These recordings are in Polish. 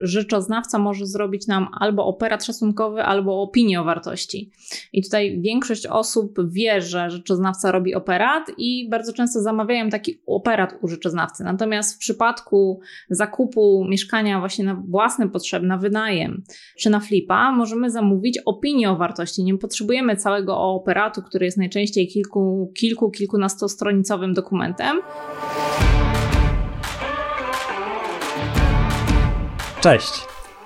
rzeczoznawca może zrobić nam albo operat szacunkowy, albo opinię o wartości. I tutaj większość osób wie, że rzeczoznawca robi operat i bardzo często zamawiają taki operat u rzeczoznawcy. Natomiast w przypadku zakupu mieszkania właśnie na własne potrzeby, na wynajem czy na flipa, możemy zamówić opinię o wartości. Nie potrzebujemy całego operatu, który jest najczęściej kilku, kilku kilkunastostronicowym dokumentem. Cześć!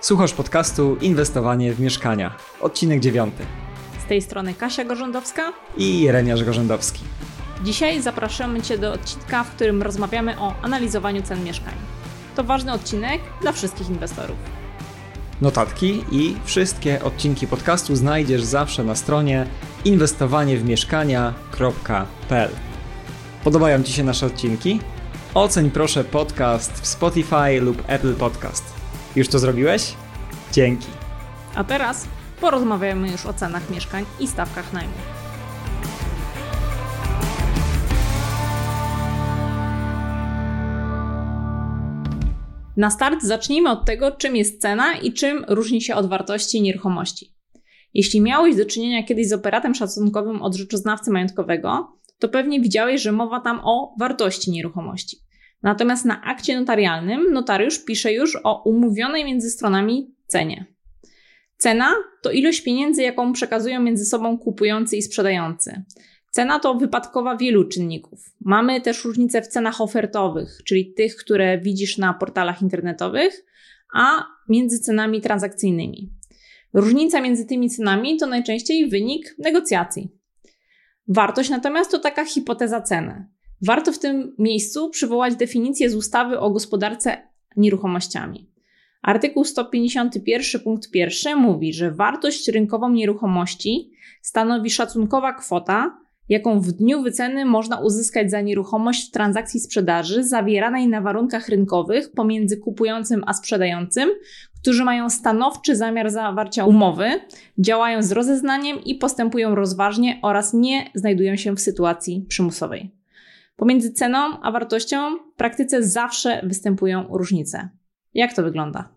Słuchasz podcastu Inwestowanie w mieszkania. Odcinek dziewiąty. Z tej strony Kasia Gorzędowska i Reniarz Gorzędowski. Dzisiaj zapraszamy Cię do odcinka, w którym rozmawiamy o analizowaniu cen mieszkań. To ważny odcinek dla wszystkich inwestorów. Notatki i wszystkie odcinki podcastu znajdziesz zawsze na stronie inwestowaniewmieszkania.pl. Podobają Ci się nasze odcinki? Oceń proszę podcast w Spotify lub Apple Podcast. Już to zrobiłeś? Dzięki. A teraz porozmawiamy już o cenach mieszkań i stawkach najmu. Na start zacznijmy od tego, czym jest cena i czym różni się od wartości nieruchomości. Jeśli miałeś do czynienia kiedyś z operatem szacunkowym od rzeczoznawcy majątkowego, to pewnie widziałeś, że mowa tam o wartości nieruchomości. Natomiast na akcie notarialnym notariusz pisze już o umówionej między stronami cenie. Cena to ilość pieniędzy, jaką przekazują między sobą kupujący i sprzedający. Cena to wypadkowa wielu czynników. Mamy też różnice w cenach ofertowych, czyli tych, które widzisz na portalach internetowych, a między cenami transakcyjnymi. Różnica między tymi cenami to najczęściej wynik negocjacji. Wartość natomiast to taka hipoteza ceny. Warto w tym miejscu przywołać definicję z ustawy o gospodarce nieruchomościami. Artykuł 151 punkt 1 mówi, że wartość rynkową nieruchomości stanowi szacunkowa kwota, jaką w dniu wyceny można uzyskać za nieruchomość w transakcji sprzedaży zawieranej na warunkach rynkowych pomiędzy kupującym a sprzedającym, którzy mają stanowczy zamiar zawarcia umowy, działają z rozeznaniem i postępują rozważnie oraz nie znajdują się w sytuacji przymusowej. Pomiędzy ceną a wartością w praktyce zawsze występują różnice. Jak to wygląda?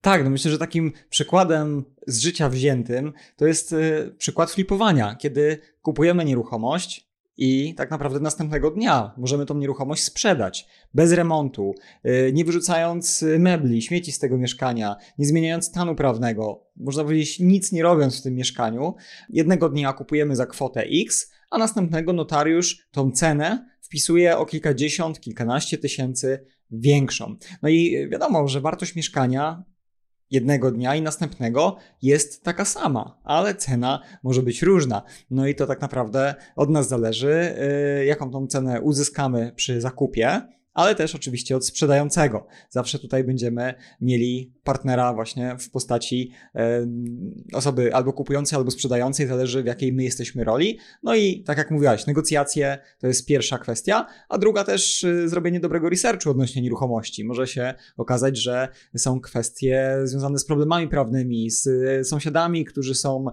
Tak, no myślę, że takim przykładem z życia wziętym to jest y, przykład flipowania, kiedy kupujemy nieruchomość i tak naprawdę następnego dnia możemy tą nieruchomość sprzedać bez remontu, y, nie wyrzucając mebli, śmieci z tego mieszkania, nie zmieniając stanu prawnego, można powiedzieć nic nie robiąc w tym mieszkaniu. Jednego dnia kupujemy za kwotę X, a następnego notariusz tą cenę wpisuje o kilkadziesiąt, kilkanaście tysięcy większą. No i wiadomo, że wartość mieszkania jednego dnia i następnego jest taka sama, ale cena może być różna. No i to tak naprawdę od nas zależy, y, jaką tą cenę uzyskamy przy zakupie ale też oczywiście od sprzedającego. Zawsze tutaj będziemy mieli partnera właśnie w postaci osoby albo kupującej, albo sprzedającej, zależy w jakiej my jesteśmy roli. No i tak jak mówiłaś, negocjacje to jest pierwsza kwestia, a druga też e, zrobienie dobrego researchu odnośnie nieruchomości. Może się okazać, że są kwestie związane z problemami prawnymi, z e, sąsiadami, którzy są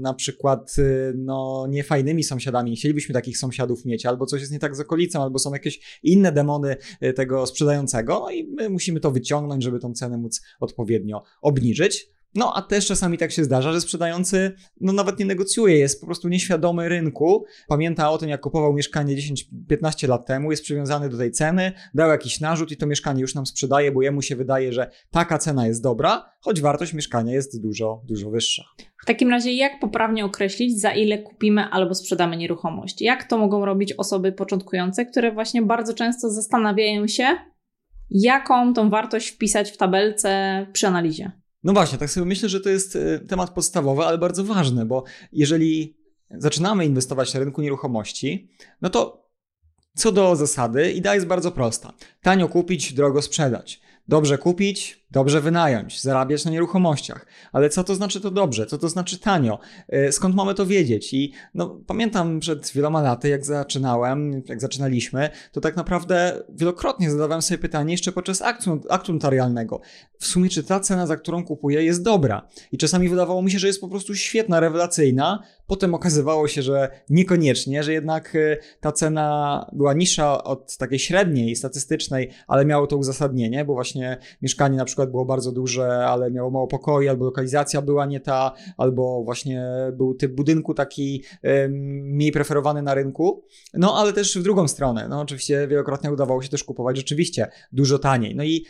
na przykład e, no, niefajnymi sąsiadami. Chcielibyśmy takich sąsiadów mieć, albo coś jest nie tak z okolicą, albo są jakieś jakieś inne demony e, tego sprzedającego, no i my musimy to wyciągnąć, żeby tą cenę móc odpowiednio obniżyć. No, a też czasami tak się zdarza, że sprzedający no, nawet nie negocjuje, jest po prostu nieświadomy rynku. Pamięta o tym, jak kupował mieszkanie 10-15 lat temu, jest przywiązany do tej ceny, dał jakiś narzut i to mieszkanie już nam sprzedaje, bo jemu się wydaje, że taka cena jest dobra, choć wartość mieszkania jest dużo, dużo wyższa. W takim razie, jak poprawnie określić, za ile kupimy albo sprzedamy nieruchomość? Jak to mogą robić osoby początkujące, które właśnie bardzo często zastanawiają się, jaką tą wartość wpisać w tabelce przy analizie? No właśnie, tak sobie myślę, że to jest e, temat podstawowy, ale bardzo ważny, bo jeżeli zaczynamy inwestować na rynku nieruchomości, no to co do zasady, idea jest bardzo prosta. Tanio kupić, drogo sprzedać. Dobrze kupić, dobrze wynająć, zarabiać na nieruchomościach. Ale co to znaczy to dobrze? Co to znaczy tanio? E, skąd mamy to wiedzieć? I no, pamiętam przed wieloma laty, jak zaczynałem, jak zaczynaliśmy, to tak naprawdę wielokrotnie zadawałem sobie pytanie jeszcze podczas aktu, aktu notarialnego. W sumie, czy ta cena, za którą kupuję, jest dobra? I czasami wydawało mi się, że jest po prostu świetna, rewelacyjna. Potem okazywało się, że niekoniecznie, że jednak e, ta cena była niższa od takiej średniej, statystycznej, ale miało to uzasadnienie, bo właśnie mieszkanie na przykład było bardzo duże, ale miało mało pokoi, albo lokalizacja była nie ta, albo właśnie był typ budynku taki mniej preferowany na rynku. No ale też w drugą stronę. No oczywiście wielokrotnie udawało się też kupować rzeczywiście dużo taniej. No i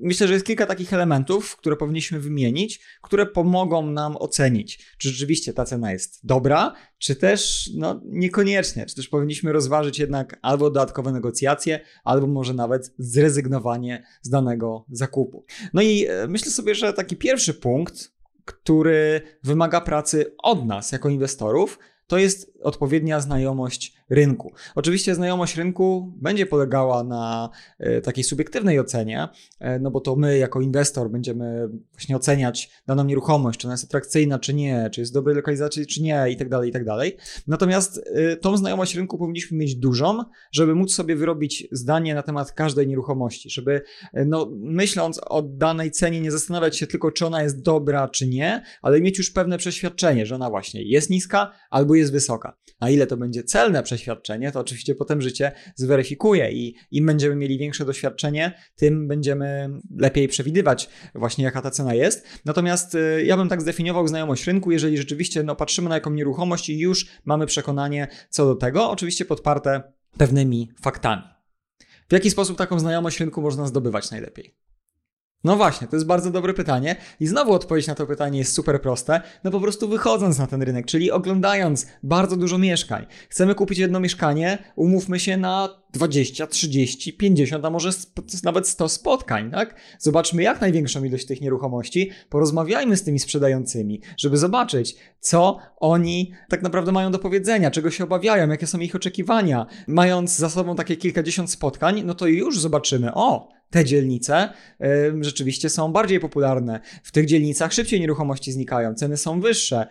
myślę, że jest kilka takich elementów, które powinniśmy wymienić, które pomogą nam ocenić, czy rzeczywiście ta cena jest dobra, czy też no, niekoniecznie, czy też powinniśmy rozważyć jednak albo dodatkowe negocjacje, albo może nawet zrezygnowanie z danego zakupu. No i e, myślę sobie, że taki pierwszy punkt, który wymaga pracy od nas jako inwestorów, to jest odpowiednia znajomość rynku. Oczywiście znajomość rynku będzie polegała na e, takiej subiektywnej ocenie, e, no bo to my jako inwestor będziemy właśnie oceniać daną nieruchomość, czy ona jest atrakcyjna, czy nie, czy jest w dobrej lokalizacji, czy nie i tak dalej, i tak dalej. Natomiast e, tą znajomość rynku powinniśmy mieć dużą, żeby móc sobie wyrobić zdanie na temat każdej nieruchomości, żeby no, myśląc o danej cenie nie zastanawiać się tylko, czy ona jest dobra, czy nie, ale mieć już pewne przeświadczenie, że ona właśnie jest niska albo jest wysoka. A ile to będzie celne przeświadczenie, to oczywiście potem życie zweryfikuje i im będziemy mieli większe doświadczenie, tym będziemy lepiej przewidywać właśnie jaka ta cena jest. Natomiast y, ja bym tak zdefiniował znajomość rynku, jeżeli rzeczywiście no, patrzymy na jaką nieruchomość i już mamy przekonanie co do tego, oczywiście podparte pewnymi faktami. W jaki sposób taką znajomość rynku można zdobywać najlepiej? No właśnie, to jest bardzo dobre pytanie i znowu odpowiedź na to pytanie jest super proste. No po prostu wychodząc na ten rynek, czyli oglądając bardzo dużo mieszkań. Chcemy kupić jedno mieszkanie, umówmy się na 20, 30, 50, a może nawet 100 spotkań, tak? Zobaczmy jak największą ilość tych nieruchomości, porozmawiajmy z tymi sprzedającymi, żeby zobaczyć, co oni tak naprawdę mają do powiedzenia, czego się obawiają, jakie są ich oczekiwania. Mając za sobą takie kilkadziesiąt spotkań, no to już zobaczymy, o, te dzielnice rzeczywiście są bardziej popularne. W tych dzielnicach szybciej nieruchomości znikają, ceny są wyższe,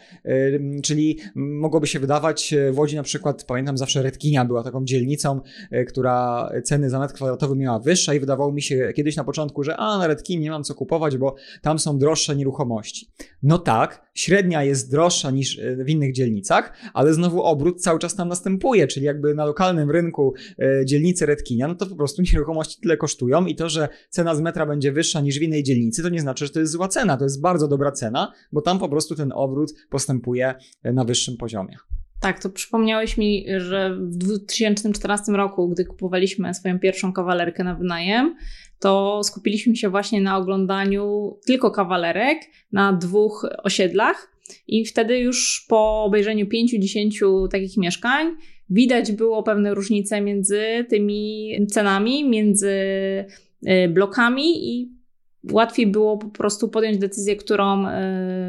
czyli mogłoby się wydawać, y, w Łodzi na przykład, pamiętam zawsze Redkinia była taką dzielnicą, y, która ceny za metr kwadratowy miała wyższe i wydawało mi się kiedyś na początku, że a na Redkinie nie mam co kupować, bo tam są droższe nieruchomości. No tak, średnia jest droższa niż y, w innych dzielnicach, ale znowu obrót cały czas tam następuje, czyli jakby na lokalnym rynku y, dzielnicy Redkinia, no to po prostu nieruchomości tyle kosztują i to że cena z metra będzie wyższa niż w innej dzielnicy, to nie znaczy, że to jest zła cena. To jest bardzo dobra cena, bo tam po prostu ten obrót postępuje e, na wyższym poziomie. Tak, to przypomniałeś mi, że w 2014 roku, gdy kupowaliśmy swoją pierwszą kawalerkę na wynajem, to skupiliśmy się właśnie na oglądaniu tylko kawalerek na dwóch osiedlach. I wtedy już po obejrzeniu 5-10 takich mieszkań widać było pewne różnice między tymi cenami, między Y, blokami i łatwiej było po prostu podjąć decyzję, którą y,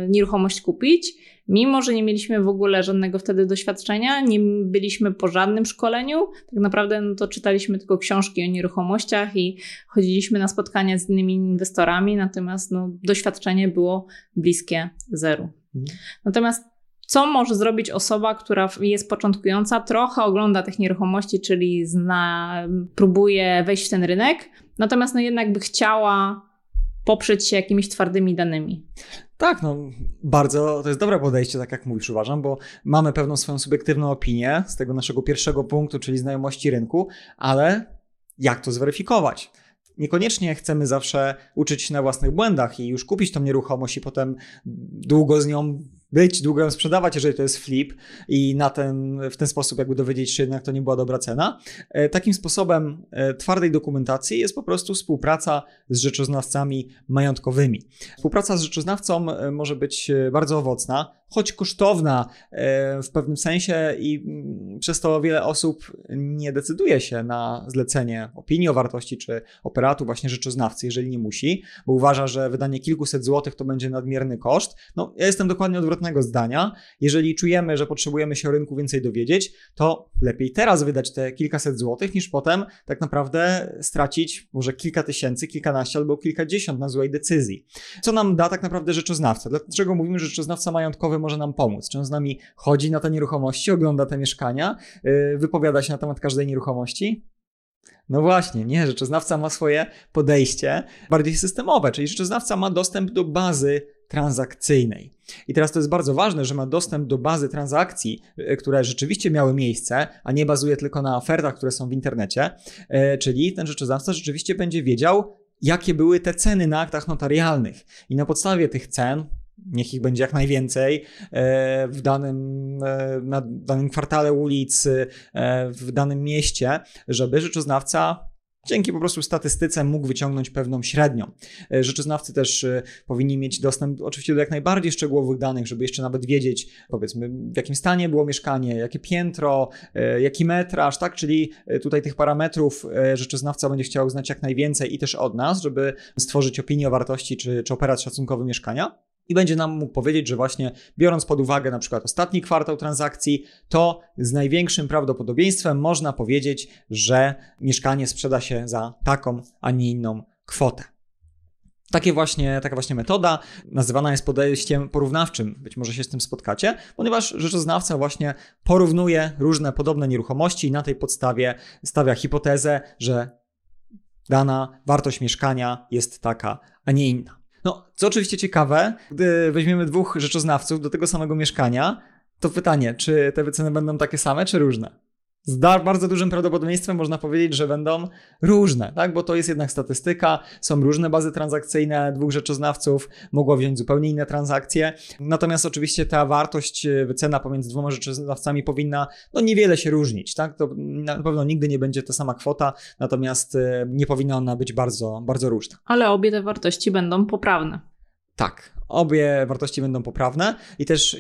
nieruchomość kupić. Mimo, że nie mieliśmy w ogóle żadnego wtedy doświadczenia, nie byliśmy po żadnym szkoleniu, tak naprawdę no to czytaliśmy tylko książki o nieruchomościach i chodziliśmy na spotkania z innymi inwestorami, natomiast no, doświadczenie było bliskie zeru. Mhm. Natomiast co może zrobić osoba, która jest początkująca, trochę ogląda tych nieruchomości, czyli zna, próbuje wejść w ten rynek, natomiast no jednak by chciała poprzeć się jakimiś twardymi danymi. Tak, no bardzo to jest dobre podejście, tak jak mówisz, uważam, bo mamy pewną swoją subiektywną opinię z tego naszego pierwszego punktu, czyli znajomości rynku, ale jak to zweryfikować? Niekoniecznie chcemy zawsze uczyć się na własnych błędach i już kupić tą nieruchomość i potem długo z nią być, długo ją sprzedawać, jeżeli to jest flip i na ten, w ten sposób jakby dowiedzieć się jednak to nie była dobra cena. E, takim sposobem e, twardej dokumentacji jest po prostu współpraca z rzeczoznawcami majątkowymi. Współpraca z rzeczoznawcą e, może być bardzo owocna, choć kosztowna e, w pewnym sensie i mm, przez to wiele osób nie decyduje się na zlecenie opinii o wartości czy operatu właśnie rzeczoznawcy, jeżeli nie musi, bo uważa, że wydanie kilkuset złotych to będzie nadmierny koszt. No, ja jestem dokładnie odwrotnego zdania. Jeżeli czujemy, że potrzebujemy się o rynku więcej dowiedzieć, to lepiej teraz wydać te kilkaset złotych, niż potem tak naprawdę stracić może kilka tysięcy, kilkanaście albo kilkadziesiąt na złej decyzji. Co nam da tak naprawdę rzeczoznawca? Dlaczego mówimy, że rzeczoznawca majątkowy może nam pomóc? Czy on z nami chodzi na te nieruchomości, ogląda te mieszkania, yy, wypowiada się na temat każdej nieruchomości? No właśnie, nie, rzeczoznawca ma swoje podejście bardziej systemowe, czyli rzeczoznawca ma dostęp do bazy transakcyjnej. I teraz to jest bardzo ważne, że ma dostęp do bazy transakcji, yy, które rzeczywiście miały miejsce, a nie bazuje tylko na ofertach, które są w internecie, yy, czyli ten rzeczoznawca rzeczywiście będzie wiedział, jakie były te ceny na aktach notarialnych. I na podstawie tych cen, niech ich będzie jak najwięcej e, w danym, e, na danym kwartale ulic, e, w danym mieście, żeby rzeczoznawca dzięki po prostu statystyce mógł wyciągnąć pewną średnią. Rzeczoznawcy też powinni mieć dostęp oczywiście do jak najbardziej szczegółowych danych, żeby jeszcze nawet wiedzieć, powiedzmy, w jakim stanie było mieszkanie, jakie piętro, jaki metraż, tak? Czyli tutaj tych parametrów rzeczoznawca będzie chciał znać jak najwięcej i też od nas, żeby stworzyć opinię o wartości czy, czy operat szacunkowy mieszkania i będzie nam mógł powiedzieć, że właśnie biorąc pod uwagę na przykład ostatni kwartał transakcji, to z największym prawdopodobieństwem można powiedzieć, że mieszkanie sprzeda się za taką, a nie inną kwotę. Takie właśnie, taka właśnie metoda nazywana jest podejściem porównawczym. Być może się z tym spotkacie, ponieważ rzeczoznawca właśnie porównuje różne podobne nieruchomości i na tej podstawie stawia hipotezę, że dana wartość mieszkania jest taka, a nie inna. No, co oczywiście ciekawe, gdy weźmiemy dwóch rzeczoznawców do tego samego mieszkania, to pytanie, czy te wyceny będą takie same, czy różne? Z bardzo dużym prawdopodobieństwem można powiedzieć, że będą różne, tak? bo to jest jednak statystyka, są różne bazy transakcyjne, dwóch rzeczoznawców mogło wziąć zupełnie inne transakcje, natomiast oczywiście ta wartość, e, wycena pomiędzy dwoma rzeczoznawcami powinna no, niewiele się różnić, tak? to na pewno nigdy nie będzie ta sama kwota, natomiast e, nie powinna ona być bardzo, bardzo różna. Ale obie te wartości będą poprawne. Tak, obie wartości będą poprawne i też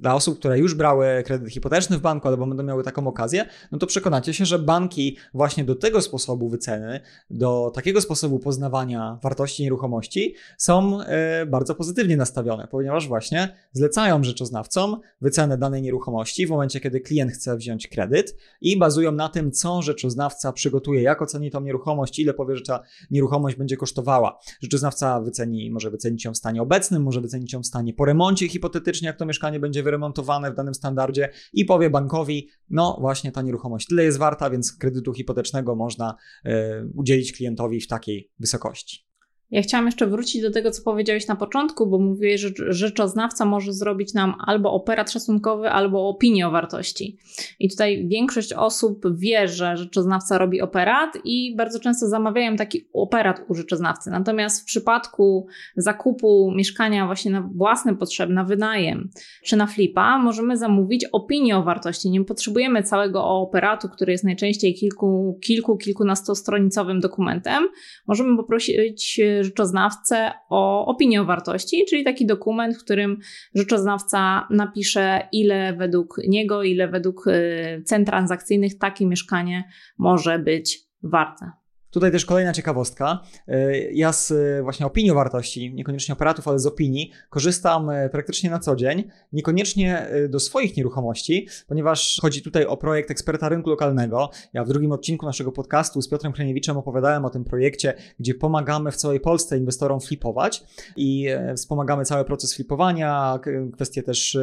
dla osób, które już brały kredyt hipoteczny w banku albo będą miały taką okazję, no to przekonacie się, że banki właśnie do tego sposobu wyceny, do takiego sposobu poznawania wartości nieruchomości są yy, bardzo pozytywnie nastawione, ponieważ właśnie zlecają rzeczoznawcom wycenę danej nieruchomości w momencie, kiedy klient chce wziąć kredyt i bazują na tym, co rzeczoznawca przygotuje, jak oceni tą nieruchomość, ile powie, że ta nieruchomość będzie kosztowała. Rzeczoznawca wyceni, może wycenić ją w stanie obecnym, może wycenić ją w stanie po remoncie hipotetycznie, jak to mieszkanie będzie wyremontowane w danym standardzie i powie bankowi, no właśnie ta nieruchomość tyle jest warta, więc kredytu hipotecznego można y, udzielić klientowi w takiej wysokości. Ja chciałam jeszcze wrócić do tego, co powiedziałeś na początku, bo mówiłeś, że rzeczoznawca może zrobić nam albo operat szacunkowy, albo opinię o wartości. I tutaj większość osób wie, że rzeczoznawca robi operat i bardzo często zamawiają taki operat u rzeczoznawcy. Natomiast w przypadku zakupu mieszkania właśnie na własne potrzeby, na wynajem czy na flipa, możemy zamówić opinię o wartości. Nie potrzebujemy całego operatu, który jest najczęściej kilku, kilku kilkunastostronicowym dokumentem. Możemy poprosić rzeczoznawcę o opinię wartości, czyli taki dokument, w którym rzeczoznawca napisze, ile według niego, ile według y, cen transakcyjnych takie mieszkanie może być warte. Tutaj też kolejna ciekawostka. E, ja z e, właśnie opinii wartości, niekoniecznie operatów, ale z opinii, korzystam e, praktycznie na co dzień, niekoniecznie do swoich nieruchomości, ponieważ chodzi tutaj o projekt eksperta rynku lokalnego. Ja w drugim odcinku naszego podcastu z Piotrem Kremiewiczem opowiadałem o tym projekcie, gdzie pomagamy w całej Polsce inwestorom flipować i wspomagamy cały proces flipowania, kwestie też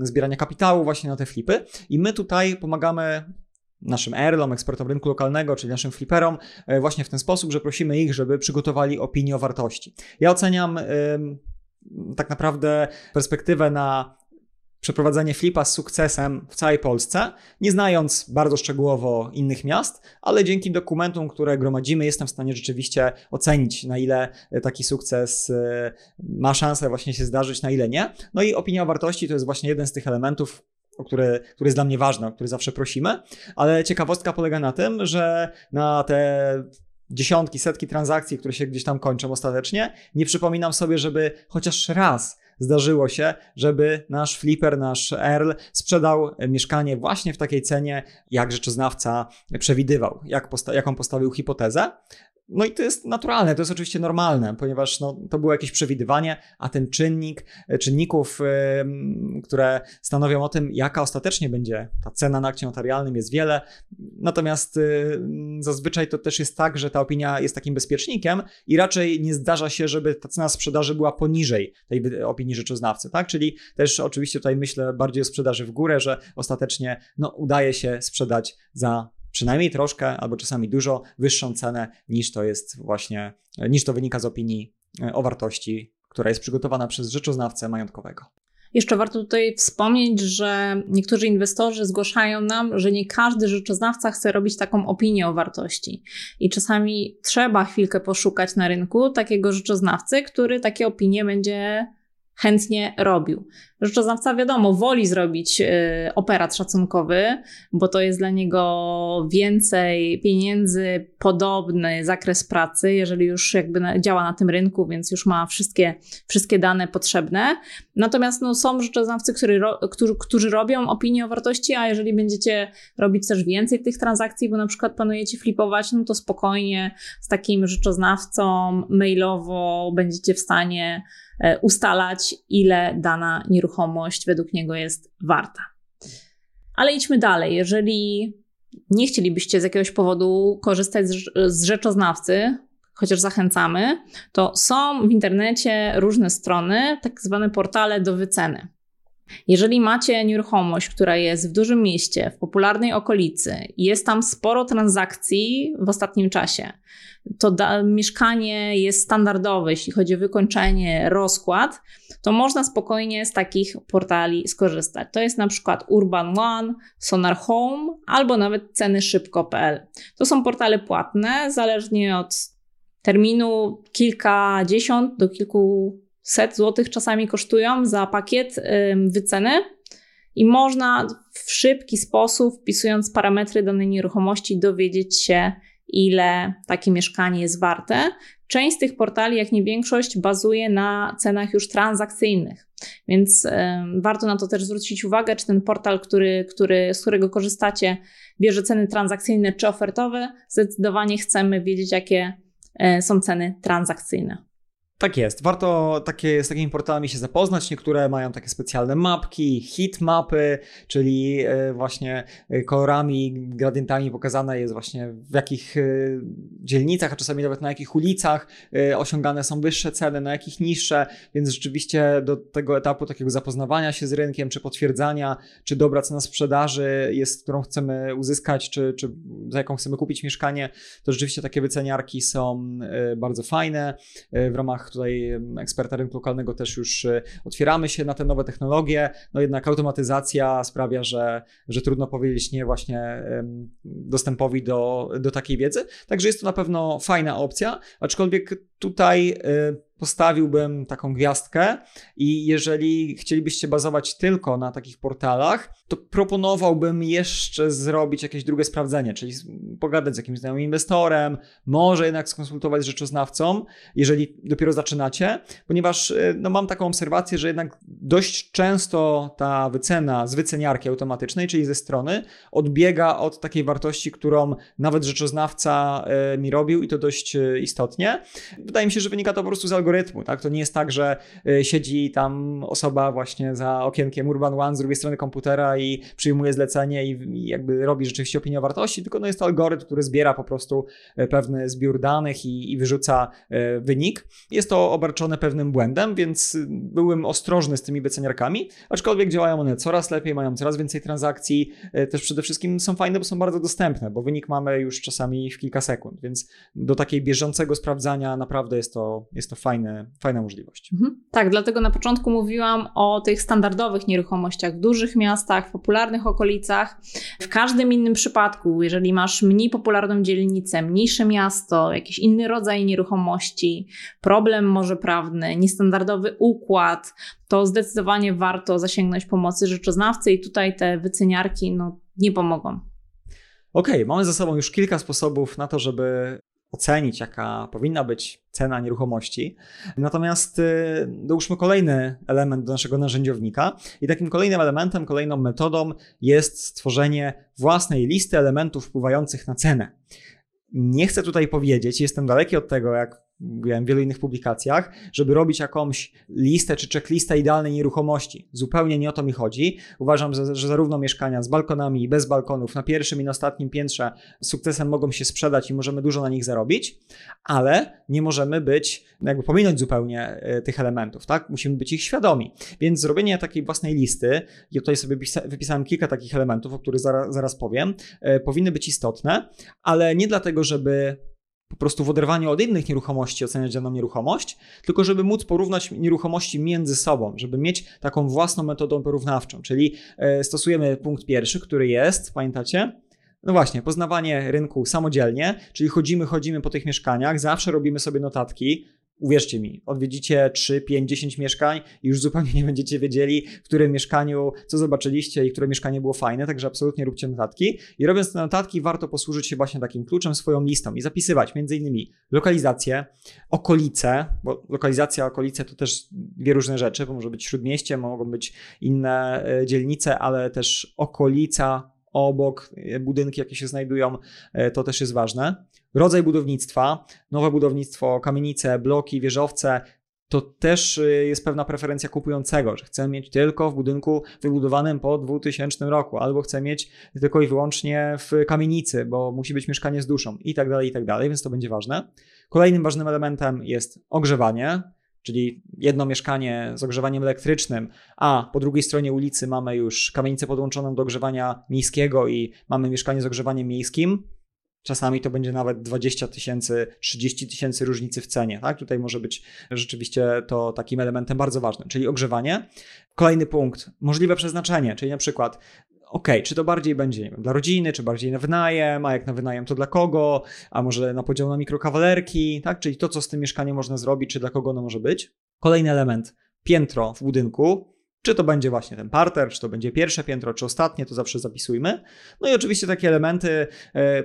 zbierania kapitału właśnie na te flipy. I my tutaj pomagamy naszym Erlom, ekspertom rynku lokalnego, czyli naszym fliperom, e, właśnie w ten sposób, że prosimy ich, żeby przygotowali opinię o wartości. Ja oceniam tak naprawdę perspektywę na przeprowadzenie flipa z sukcesem w całej Polsce, nie znając bardzo szczegółowo innych miast, ale dzięki dokumentom, które gromadzimy, jestem w stanie rzeczywiście ocenić, na ile taki sukces e, ma szansę właśnie się zdarzyć, na ile nie. No i opinia o wartości to jest właśnie jeden z tych elementów, o które, który jest dla mnie ważny, o który zawsze prosimy, ale ciekawostka polega na tym, że na te dziesiątki, setki transakcji, które się gdzieś tam kończą ostatecznie, nie przypominam sobie, żeby chociaż raz zdarzyło się, żeby nasz flipper, nasz Earl sprzedał mieszkanie właśnie w takiej cenie, jak rzeczoznawca przewidywał, jak posta jaką postawił hipotezę. No i to jest naturalne, to jest oczywiście normalne, ponieważ no, to było jakieś przewidywanie, a ten czynnik, e, czynników, które stanowią o tym, jaka ostatecznie będzie ta cena na akcie notarialnym jest wiele. Natomiast yy, zazwyczaj to też jest tak, że ta opinia jest takim bezpiecznikiem i raczej nie zdarza się, żeby ta cena sprzedaży była poniżej tej opinii rzeczoznawcy, tak? Czyli też oczywiście tutaj myślę bardziej o sprzedaży w górę, że ostatecznie no, udaje się sprzedać za przynajmniej troszkę, albo czasami dużo wyższą cenę niż to jest właśnie, niż to wynika z opinii e, o wartości, która jest przygotowana przez rzeczoznawcę majątkowego. Jeszcze warto tutaj wspomnieć, że niektórzy inwestorzy zgłaszają nam, że nie każdy rzeczoznawca chce robić taką opinię o wartości. I czasami trzeba chwilkę poszukać na rynku takiego rzeczoznawcy, który takie opinie będzie chętnie robił. Rzeczoznawca, wiadomo, woli zrobić y, operat szacunkowy, bo to jest dla niego więcej pieniędzy, podobny zakres pracy, jeżeli już jakby działa na tym rynku, więc już ma wszystkie, wszystkie dane potrzebne. Natomiast no, są rzeczoznawcy, którzy, którzy, którzy robią opinię o wartości, a jeżeli będziecie robić też więcej tych transakcji, bo na przykład planujecie flipować, no to spokojnie z takim rzeczoznawcą mailowo będziecie w stanie ustalać, ile dana nieruchomość według niego jest warta. Ale idźmy dalej. Jeżeli nie chcielibyście z jakiegoś powodu korzystać z, z rzeczoznawcy, chociaż zachęcamy, to są w internecie różne strony, tak zwane portale do wyceny. Jeżeli macie nieruchomość, która jest w dużym mieście, w popularnej okolicy, jest tam sporo transakcji w ostatnim czasie, to da, mieszkanie jest standardowe, jeśli chodzi o wykończenie, rozkład, to można spokojnie z takich portali skorzystać. To jest na przykład Urban One, Sonar Home albo nawet ceny szybko.pl. To są portale płatne, zależnie od terminu kilkadziesiąt do kilkuset złotych czasami kosztują za pakiet wyceny. I można w szybki sposób, wpisując parametry danej nieruchomości, dowiedzieć się, ile takie mieszkanie jest warte. Część z tych portali, jak nie większość, bazuje na cenach już transakcyjnych. Więc y, warto na to też zwrócić uwagę, czy ten portal, który, który, z którego korzystacie, bierze ceny transakcyjne czy ofertowe. Zdecydowanie chcemy wiedzieć, jakie y, są ceny transakcyjne. Tak jest. Warto takie, z takimi portalami się zapoznać. Niektóre mają takie specjalne mapki, hit mapy, czyli e, właśnie e, kolorami, gradientami pokazane jest właśnie w jakich e, dzielnicach, a czasami nawet na jakich ulicach osiągane są wyższe ceny, na jakich niższe, więc rzeczywiście do tego etapu takiego zapoznawania się z rynkiem, czy potwierdzania, czy dobra cena sprzedaży jest, którą chcemy uzyskać, czy, czy za jaką chcemy kupić mieszkanie, to rzeczywiście takie wyceniarki są bardzo fajne w ramach tutaj eksperta rynku lokalnego też już e, otwieramy się na te nowe technologie, no jednak automatyzacja sprawia, że, że trudno powiedzieć nie właśnie dostępowi do, do takiej wiedzy. Także jest to na pewno fajna opcja, aczkolwiek tutaj e, postawiłbym taką gwiazdkę i jeżeli chcielibyście bazować tylko na takich portalach, to proponowałbym jeszcze zrobić jakieś drugie sprawdzenie, czyli pogadać z jakimś znajomym inwestorem, może jednak skonsultować z rzeczoznawcą, jeżeli dopiero zaczynacie, ponieważ y, no, mam taką obserwację, że jednak dość często ta wycena z wyceniarki automatycznej, czyli ze strony, odbiega od takiej wartości, którą nawet rzeczoznawca y, mi robił i to dość y, istotnie. Wydaje mi się, że wynika to po prostu z algorytmu, tak? To nie jest tak, że siedzi tam osoba właśnie za okienkiem Urban One z drugiej strony komputera i przyjmuje zlecenie i, jakby robi rzeczywiście opinię o wartości, tylko no jest to algorytm, który zbiera po prostu e, pewny zbiór danych i, i wyrzuca e, wynik. Jest to obarczone pewnym błędem, więc byłem ostrożny z tymi wyceniarkami, aczkolwiek działają one coraz lepiej, mają coraz więcej transakcji, e, też przede wszystkim są fajne, bo są bardzo dostępne, bo wynik mamy już czasami w kilka sekund, więc do takiej bieżącego sprawdzania naprawdę jest to, jest to fajne, fajna możliwość. Mhm. Tak, dlatego na początku mówiłam o tych standardowych nieruchomościach w dużych miastach, w popularnych okolicach. W każdym innym przypadku, jeżeli masz mniej popularną dzielnicę, mniejsze miasto, jakiś inny rodzaj nieruchomości, problem może prawny, niestandardowy układ, to zdecydowanie warto zasięgnąć pomocy rzeczoznawcy i tutaj te wyceniarki no, nie pomogą. Okej, okay, mamy za sobą już kilka sposobów na to, żeby ocenić, jaka powinna być cena nieruchomości. Natomiast y, dołóżmy kolejny element do naszego narzędziownika i takim kolejnym elementem, kolejną metodą jest stworzenie własnej listy elementów wpływających na cenę. Nie chcę tutaj powiedzieć, jestem daleki od tego, jak mówiłem w wielu innych publikacjach, żeby robić jakąś listę czy checklistę idealnej nieruchomości. Zupełnie nie o to mi chodzi. Uważam, że, zarówno mieszkania z balkonami i bez balkonów na pierwszym i na ostatnim piętrze z sukcesem mogą się sprzedać i możemy dużo na nich zarobić, ale nie możemy być, jakby pominąć zupełnie e, tych elementów, tak? Musimy być ich świadomi. Więc zrobienie takiej własnej listy, ja tutaj sobie wypisałem kilka takich elementów, o których zaraz, zaraz powiem, e, powinny być istotne, ale nie dlatego, żeby po prostu w oderwaniu od innych nieruchomości oceniać daną nieruchomość, tylko żeby móc porównać nieruchomości między sobą, żeby mieć taką własną metodę porównawczą. Czyli e, stosujemy punkt pierwszy, który jest, pamiętacie? No właśnie, poznawanie rynku samodzielnie, czyli chodzimy, chodzimy po tych mieszkaniach, zawsze robimy sobie notatki, Uwierzcie mi, odwiedzicie 3, 5, 10 mieszkań i już zupełnie nie będziecie wiedzieli, w którym mieszkaniu, co zobaczyliście i które mieszkanie było fajne, także absolutnie róbcie notatki. I robiąc te notatki, warto posłużyć się właśnie takim kluczem, swoją listą i zapisywać innymi lokalizację, okolice, bo lokalizacja, okolice to też dwie różne rzeczy, bo może być śródmieście, mogą być inne e, dzielnice, ale też okolica, obok, e, budynki, jakie się znajdują, e, to też jest ważne. Rodzaj budownictwa, nowe budownictwo, kamienice, bloki, wieżowce, to też e, jest pewna preferencja kupującego, że chcę mieć tylko w budynku wybudowanym po 2000 roku, albo chcę mieć tylko i wyłącznie w kamienicy, bo musi być mieszkanie z duszą i tak dalej, i tak dalej, więc to będzie ważne. Kolejnym ważnym elementem jest ogrzewanie, czyli jedno mieszkanie z ogrzewaniem elektrycznym, a po drugiej stronie ulicy mamy już kamienicę podłączoną do ogrzewania miejskiego i mamy mieszkanie z ogrzewaniem miejskim. Czasami to będzie nawet 20 tysięcy, 30 tysięcy różnicy w cenie. Tak? Tutaj może być rzeczywiście to takim elementem bardzo ważnym, czyli ogrzewanie. Kolejny punkt, możliwe przeznaczenie, czyli na przykład ok, czy to bardziej będzie wiem, dla rodziny, czy bardziej na wynajem, a jak na wynajem to dla kogo, a może na podział na mikrokawalerki, tak? Czyli to, co z tym mieszkaniem można zrobić, czy dla kogo ono może być. Kolejny element, piętro w budynku. Czy to będzie właśnie ten parter, czy to będzie pierwsze piętro, czy ostatnie, to zawsze zapisujmy. No i oczywiście takie elementy, e,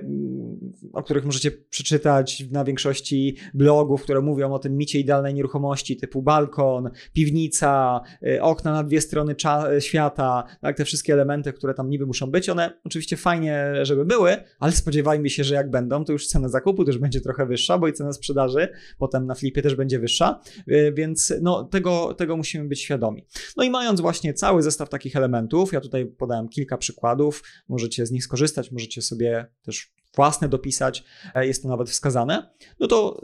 o których możecie przeczytać na większości blogów, które mówią o tym micie idealnej nieruchomości, typu balkon, piwnica, e, okna na dwie strony świata, tak, te wszystkie elementy, które tam niby muszą być, one oczywiście fajnie, żeby były, ale spodziewajmy się, że jak będą, to już cena zakupu też będzie trochę wyższa, bo i cena sprzedaży potem na flipie też będzie wyższa, e, więc no, tego, tego musimy być świadomi. No i mając Mając właśnie cały zestaw takich elementów, ja tutaj podałem kilka przykładów, możecie z nich skorzystać, możecie sobie też własne dopisać, e, jest to nawet wskazane, no to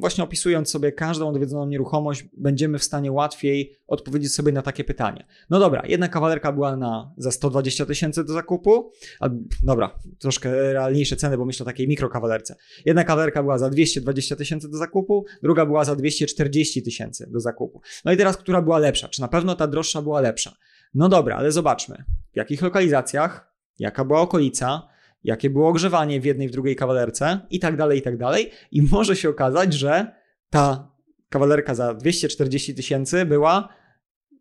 właśnie opisując sobie każdą odwiedzoną nieruchomość, będziemy w stanie łatwiej odpowiedzieć sobie na takie pytanie. No dobra, jedna kawalerka była na za 120 tysięcy do zakupu, a, dobra, troszkę realniejsze ceny, bo myślę o takiej mikrokawalerce. Jedna kawalerka była za 220 tysięcy do zakupu, druga była za 240 tysięcy do zakupu. No i teraz, która była lepsza? Czy na pewno ta droższa była lepsza? No dobra, ale zobaczmy, w jakich lokalizacjach, jaka była okolica, jakie było ogrzewanie w jednej, w drugiej kawalerce i tak dalej, i tak dalej. I może się okazać, że ta kawalerka za 240 tysięcy była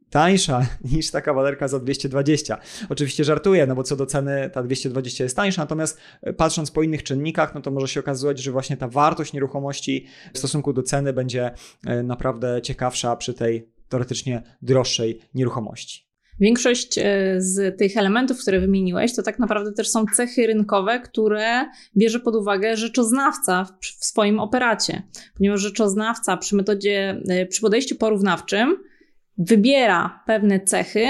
tańsza niż ta kawalerka za 220. Oczywiście żartuję, no bo co do ceny ta 220 jest tańsza, natomiast e, patrząc po innych czynnikach, no to może się okazać, że właśnie ta wartość nieruchomości w stosunku do ceny będzie e, naprawdę ciekawsza przy tej teoretycznie droższej nieruchomości. Większość e, z tych elementów, które wymieniłeś, to tak naprawdę też są cechy rynkowe, które bierze pod uwagę rzeczoznawca w swoim operacie. Ponieważ rzeczoznawca przy metodzie, e, przy podejściu porównawczym wybiera pewne cechy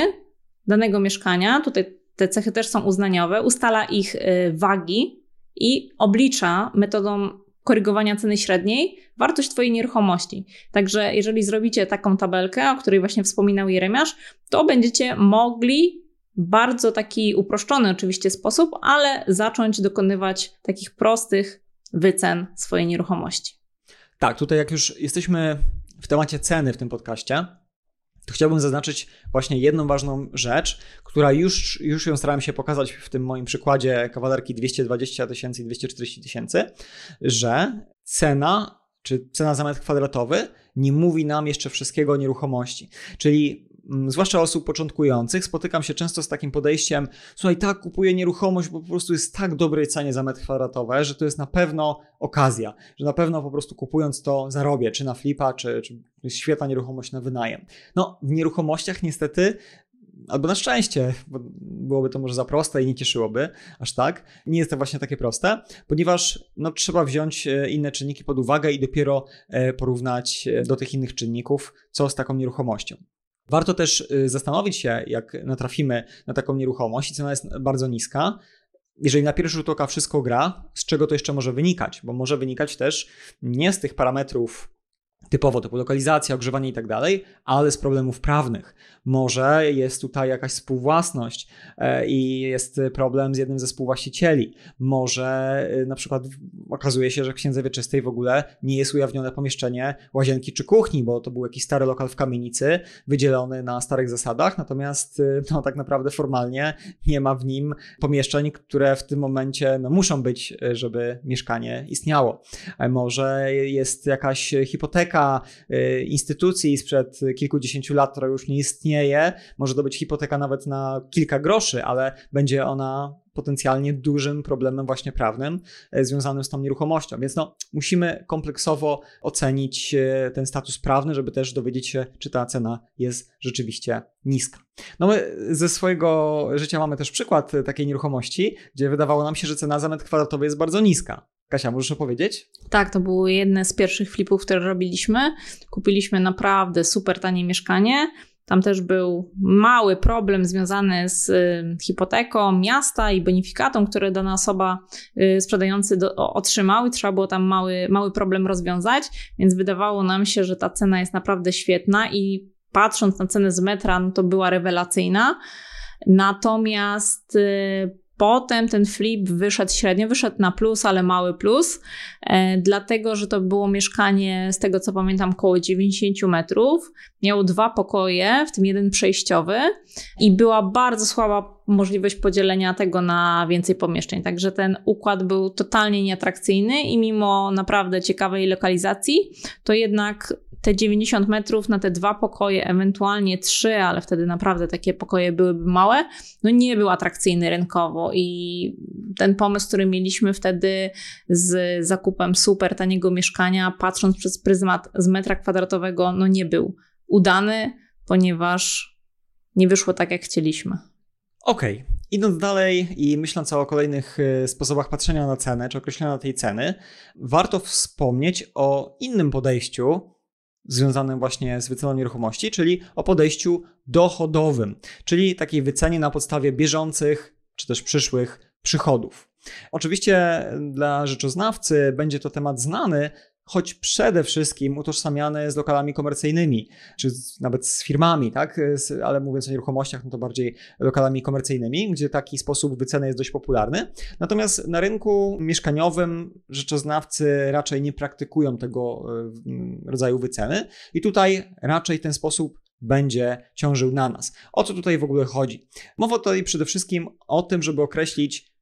danego mieszkania, tutaj te cechy też są uznaniowe, ustala ich e, wagi i oblicza metodą korygowania ceny średniej wartość Twojej nieruchomości. Także jeżeli zrobicie taką tabelkę, o której właśnie wspominał Jeremiasz, to będziecie mogli bardzo taki uproszczony oczywiście sposób, ale zacząć dokonywać takich prostych wycen swojej nieruchomości. Tak, tutaj jak już jesteśmy w temacie ceny w tym podcaście, to chciałbym zaznaczyć właśnie jedną ważną rzecz, która już, już ją starałem się pokazać w tym moim przykładzie kawalerki 220 tysięcy i 240 tysięcy, że cena czy cena za metr kwadratowy nie mówi nam jeszcze wszystkiego o nieruchomości. Czyli zwłaszcza osób początkujących, spotykam się często z takim podejściem: Słuchaj, tak, kupuję nieruchomość, bo po prostu jest tak dobrej cenie za metr kwadratowy, że to jest na pewno okazja, że na pewno po prostu kupując to zarobię, czy na flipa, czy, czy świetna nieruchomość na wynajem. No, w nieruchomościach niestety albo na szczęście, bo byłoby to może za proste i nie cieszyłoby aż tak. Nie jest to właśnie takie proste, ponieważ no, trzeba wziąć e, inne czynniki pod uwagę i dopiero e, porównać e, do tych innych czynników, co z taką nieruchomością. Warto też zastanowić się, jak natrafimy na taką nieruchomość i cena jest bardzo niska, jeżeli na pierwszy rzut oka wszystko gra, z czego to jeszcze może wynikać? Bo może wynikać też nie z tych parametrów typowo typu lokalizacja, ogrzewanie i tak dalej, ale z problemów prawnych. Może jest tutaj jakaś współwłasność e, i jest problem z jednym ze współwłaścicieli. Może e, na przykład okazuje się, że w księdze wieczystej w ogóle nie jest ujawnione pomieszczenie łazienki czy kuchni, bo to był jakiś stary lokal w kamienicy, wydzielony na starych zasadach, natomiast e, no, tak naprawdę formalnie nie ma w nim pomieszczeń, które w tym momencie no, muszą być, żeby mieszkanie istniało. Może jest jakaś hipoteka, Y, instytucji sprzed kilkudziesięciu lat, która już nie istnieje. Może to być hipoteka nawet na kilka groszy, ale będzie ona potencjalnie dużym problemem właśnie prawnym e, związanym z tą nieruchomością. Więc no, musimy kompleksowo ocenić e, ten status prawny, żeby też dowiedzieć się, czy ta cena jest rzeczywiście niska. No my ze swojego życia mamy też przykład takiej nieruchomości, gdzie wydawało nam się, że cena za metr kwadratowy jest bardzo niska. Kasia, możesz opowiedzieć? Tak, to były jedne z pierwszych flipów, które robiliśmy. Kupiliśmy naprawdę super tanie mieszkanie. Tam też był mały problem związany z hipoteką miasta i bonifikatą, które dana osoba y, sprzedający do, otrzymał i trzeba było tam mały, mały problem rozwiązać, więc wydawało nam się, że ta cena jest naprawdę świetna i patrząc na cenę z metra, no to była rewelacyjna. Natomiast y, Potem ten flip wyszedł średnio, wyszedł na plus, ale mały plus, e, dlatego że to było mieszkanie, z tego co pamiętam, około 90 metrów. Miało dwa pokoje, w tym jeden przejściowy, i była bardzo słaba możliwość podzielenia tego na więcej pomieszczeń. Także ten układ był totalnie nieatrakcyjny i mimo naprawdę ciekawej lokalizacji, to jednak te 90 metrów na te dwa pokoje, ewentualnie trzy, ale wtedy naprawdę takie pokoje byłyby małe, no nie był atrakcyjny rynkowo i ten pomysł, który mieliśmy wtedy z zakupem super taniego mieszkania, patrząc przez pryzmat z metra kwadratowego, no nie był udany, ponieważ nie wyszło tak, jak chcieliśmy. Okej, okay. idąc dalej i myśląc o kolejnych y, sposobach patrzenia na cenę, czy określenia tej ceny, warto wspomnieć o innym podejściu, związanym właśnie z wyceną nieruchomości, czyli o podejściu dochodowym, czyli takiej wycenie na podstawie bieżących czy też przyszłych przychodów. Oczywiście dla rzeczoznawcy będzie to temat znany, choć przede wszystkim utożsamiane z lokalami komercyjnymi, czy nawet z firmami, tak? ale mówiąc o nieruchomościach, no to bardziej lokalami komercyjnymi, gdzie taki sposób wyceny jest dość popularny. Natomiast na rynku mieszkaniowym rzeczoznawcy raczej nie praktykują tego e, rodzaju wyceny i tutaj raczej ten sposób będzie ciążył na nas. O co tutaj w ogóle chodzi? Mowa tutaj przede wszystkim o tym, żeby określić,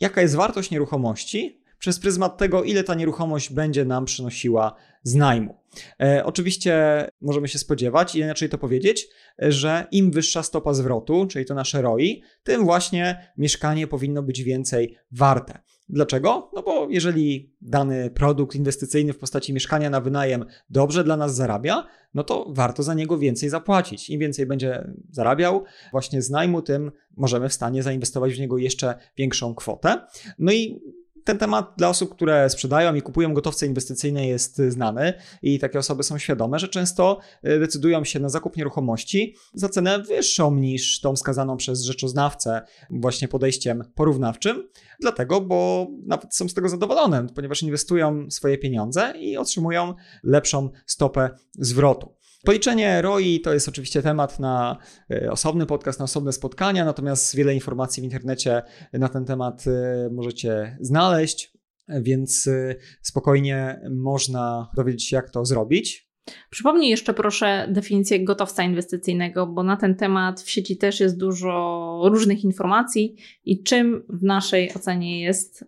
jaka jest wartość nieruchomości przez pryzmat tego, ile ta nieruchomość będzie nam przynosiła z najmu. E, oczywiście możemy się spodziewać, inaczej to powiedzieć, że im wyższa stopa zwrotu, czyli to nasze ROI, tym właśnie mieszkanie powinno być więcej warte. Dlaczego? No bo jeżeli dany produkt inwestycyjny w postaci mieszkania na wynajem dobrze dla nas zarabia, no to warto za niego więcej zapłacić. Im więcej będzie zarabiał właśnie z najmu, tym możemy w stanie zainwestować w niego jeszcze większą kwotę. No i ten temat dla osób, które sprzedają i kupują gotowce inwestycyjne jest znany i takie osoby są świadome, że często e, decydują się na zakup nieruchomości za cenę wyższą niż tą wskazaną przez rzeczoznawcę właśnie podejściem porównawczym, dlatego, bo nawet są z tego zadowolone, ponieważ inwestują swoje pieniądze i otrzymują lepszą stopę zwrotu. Policzenie ROI to jest oczywiście temat na e, osobny podcast, na osobne spotkania, natomiast wiele informacji w internecie na ten temat e, możecie znaleźć, więc e, spokojnie można dowiedzieć się, jak to zrobić. Przypomnij jeszcze proszę definicję gotowca inwestycyjnego, bo na ten temat w sieci też jest dużo różnych informacji i czym w naszej ocenie jest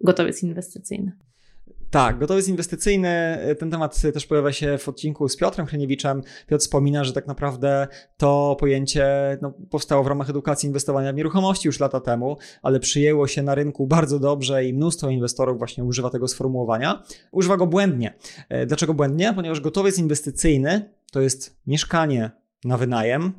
gotowiec inwestycyjny. Tak, gotowiec inwestycyjny. Ten temat też pojawia się w odcinku z Piotrem Hryniewiczem. Piotr wspomina, że tak naprawdę to pojęcie no, powstało w ramach edukacji inwestowania w nieruchomości już lata temu, ale przyjęło się na rynku bardzo dobrze i mnóstwo inwestorów właśnie używa tego sformułowania. Używa go błędnie. E, dlaczego błędnie? Ponieważ gotowiec inwestycyjny to jest mieszkanie na wynajem,